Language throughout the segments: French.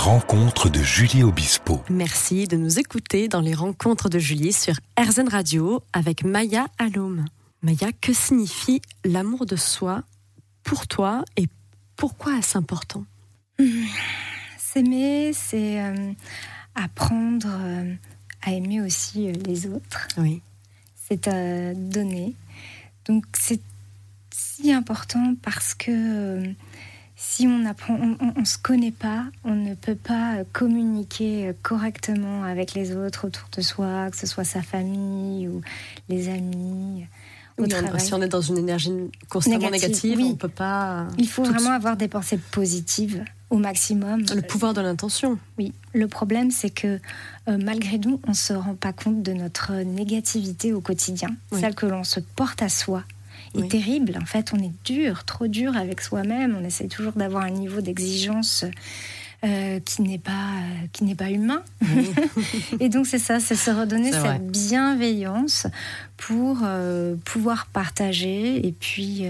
rencontres de Julie Obispo. Merci de nous écouter dans les rencontres de Julie sur RZN Radio avec Maya Alom. Maya, que signifie l'amour de soi pour toi et pourquoi est-ce important? S'aimer, c'est euh, apprendre euh, à aimer aussi euh, les autres. Oui. C'est à donner. Donc c'est si important parce que si on apprend, on, ne se connaît pas, on ne peut pas communiquer correctement avec les autres autour de soi, que ce soit sa famille ou les amis. Au travail. Si on est dans une énergie constamment négative, oui. on peut pas. Il faut vraiment avoir des pensées positives au maximum. Le pouvoir de l'intention. Oui. Le problème, c'est que euh, malgré nous, on se rend pas compte de notre négativité au quotidien, Oui. celle que l'on se porte à soi est Oui. terrible. En fait, on est dur, trop dur avec soi-même. On essaie toujours d'avoir un niveau d'exigence euh, qui n'est pas euh, qui n'est pas humain. Et donc c'est ça, c'est se redonner cette vrai. bienveillance pour euh, pouvoir partager et puis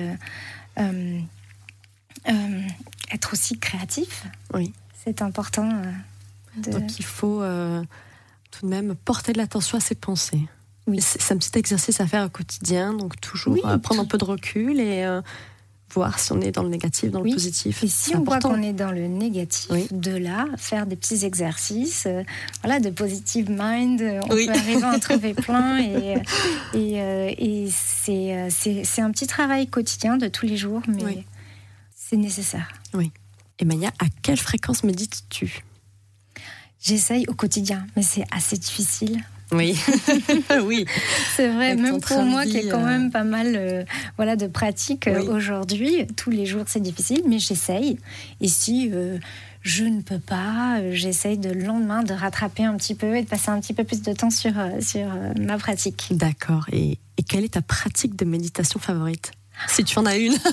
être aussi créatif. Oui. C'est important. de... Donc il faut tout de même porter de l'attention à ses pensées. Oui. C'est un petit exercice à faire au quotidien, donc toujours Oui, euh, prendre un peu de recul et euh, voir si on est dans le négatif, dans Oui. le positif. Et si on voit qu'on est dans le négatif, Oui. de là, faire des petits exercices, euh, voilà, de positive mind, euh, on Oui. peut arriver à en trouver plein. Et, et, et c'est, un petit travail quotidien de tous les jours, mais Oui. c'est nécessaire. Et Maya, à quelle fréquence médites-tu? J'essaye au quotidien, mais c'est assez difficile. Oui. oui. C'est vrai, Avec même pour moi qui ai quand euh, même pas mal euh, voilà, de pratiques euh, Oui. aujourd'hui, tous les jours c'est difficile, mais j'essaye. Et si euh, je ne peux pas, j'essaye de le lendemain de rattraper un petit peu et de passer un petit peu plus de temps sur, sur euh, ma pratique. D'accord. Et, et quelle est ta pratique de méditation favorite? Si tu en as une.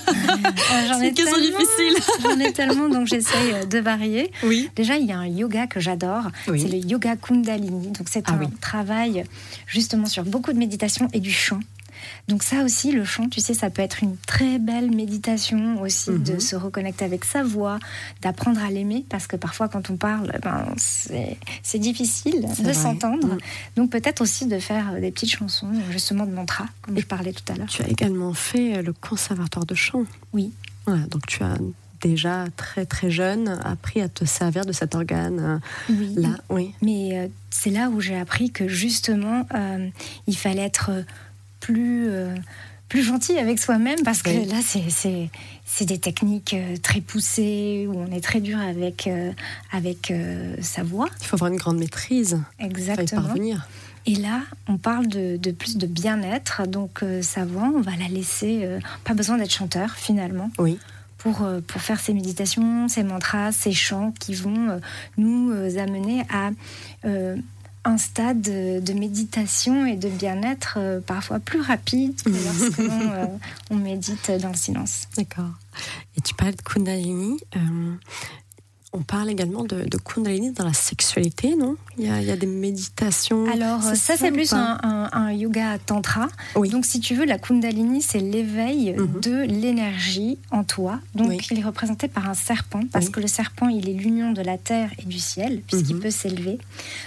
Euh, C'est ai une question difficile. J'en ai tellement, donc j'essaye euh, de varier. Oui. Déjà, il y a un yoga que j'adore, Oui. c'est le yoga Kundalini. Donc, c'est Ah un oui. travail justement sur beaucoup de méditation et du chant. Donc, ça aussi, le chant, tu sais, ça peut être une très belle méditation aussi de Mhm. se reconnecter avec sa voix, d'apprendre à l'aimer, parce que parfois, quand on parle, ben, c'est difficile de s'entendre. Mm. Donc, peut-être aussi de faire euh, des petites chansons, justement de mantras, comme je parlais tout à l'heure. Tu as également fait euh, le conservatoire de chant. Oui. Voilà, donc tu as déjà très très jeune appris à te servir de cet organe euh, Oui. là. Oui. Mais euh, c'est là où j'ai appris que justement, euh, il fallait être plus, euh, plus gentil avec soi-même parce que Oui. là, c'est- des techniques euh, très poussées où on est très dur avec, euh, avec euh, sa voix. Il faut avoir une grande maîtrise. Il faut y Exactement. parvenir. Et là, on parle de, de plus de bien-être. Donc, sa voix, on va la laisser. pas besoin d'être chanteur finalement. Oui. Pour, pour faire ces méditations, ces mantras, ces chants qui vont nous amener à euh, un stade de, méditation et de bien-être euh, parfois plus rapide que lorsque l'on euh, on médite dans le silence. D'accord. Et tu parles de Kundalini. On parle également de, de Kundalini dans la sexualité, non? Il y, a, il y a des méditations. Alors, ça, ça c'est plus un, un- un yoga tantra. Oui. Donc, si tu veux, la Kundalini, c'est l'éveil Mhm. de l'énergie en toi. Donc, Oui. il est représenté par un serpent, parce Oui. que le serpent, il est l'union de la terre et du ciel, puisqu'il Mhm. peut s'élever.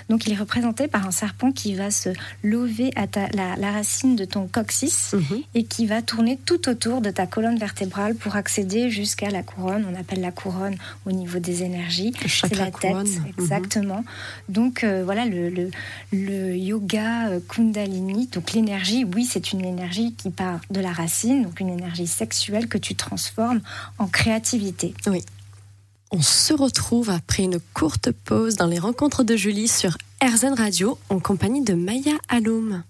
Donc, il est représenté par un serpent qui va se lever à ta- la, la racine de ton coccyx Mhm. et qui va tourner tout autour de ta colonne vertébrale pour accéder jusqu'à la couronne. On appelle la couronne au niveau des énergies. C'est la tête. Mhm. exactement. Donc euh, voilà, le, le, le yoga euh, Kundalini, donc l'énergie, oui, c'est une énergie qui part de la racine, donc une énergie sexuelle que tu transformes en créativité. On se retrouve après une courte pause dans les rencontres de Julie sur RZN Radio en compagnie de Maya Alom.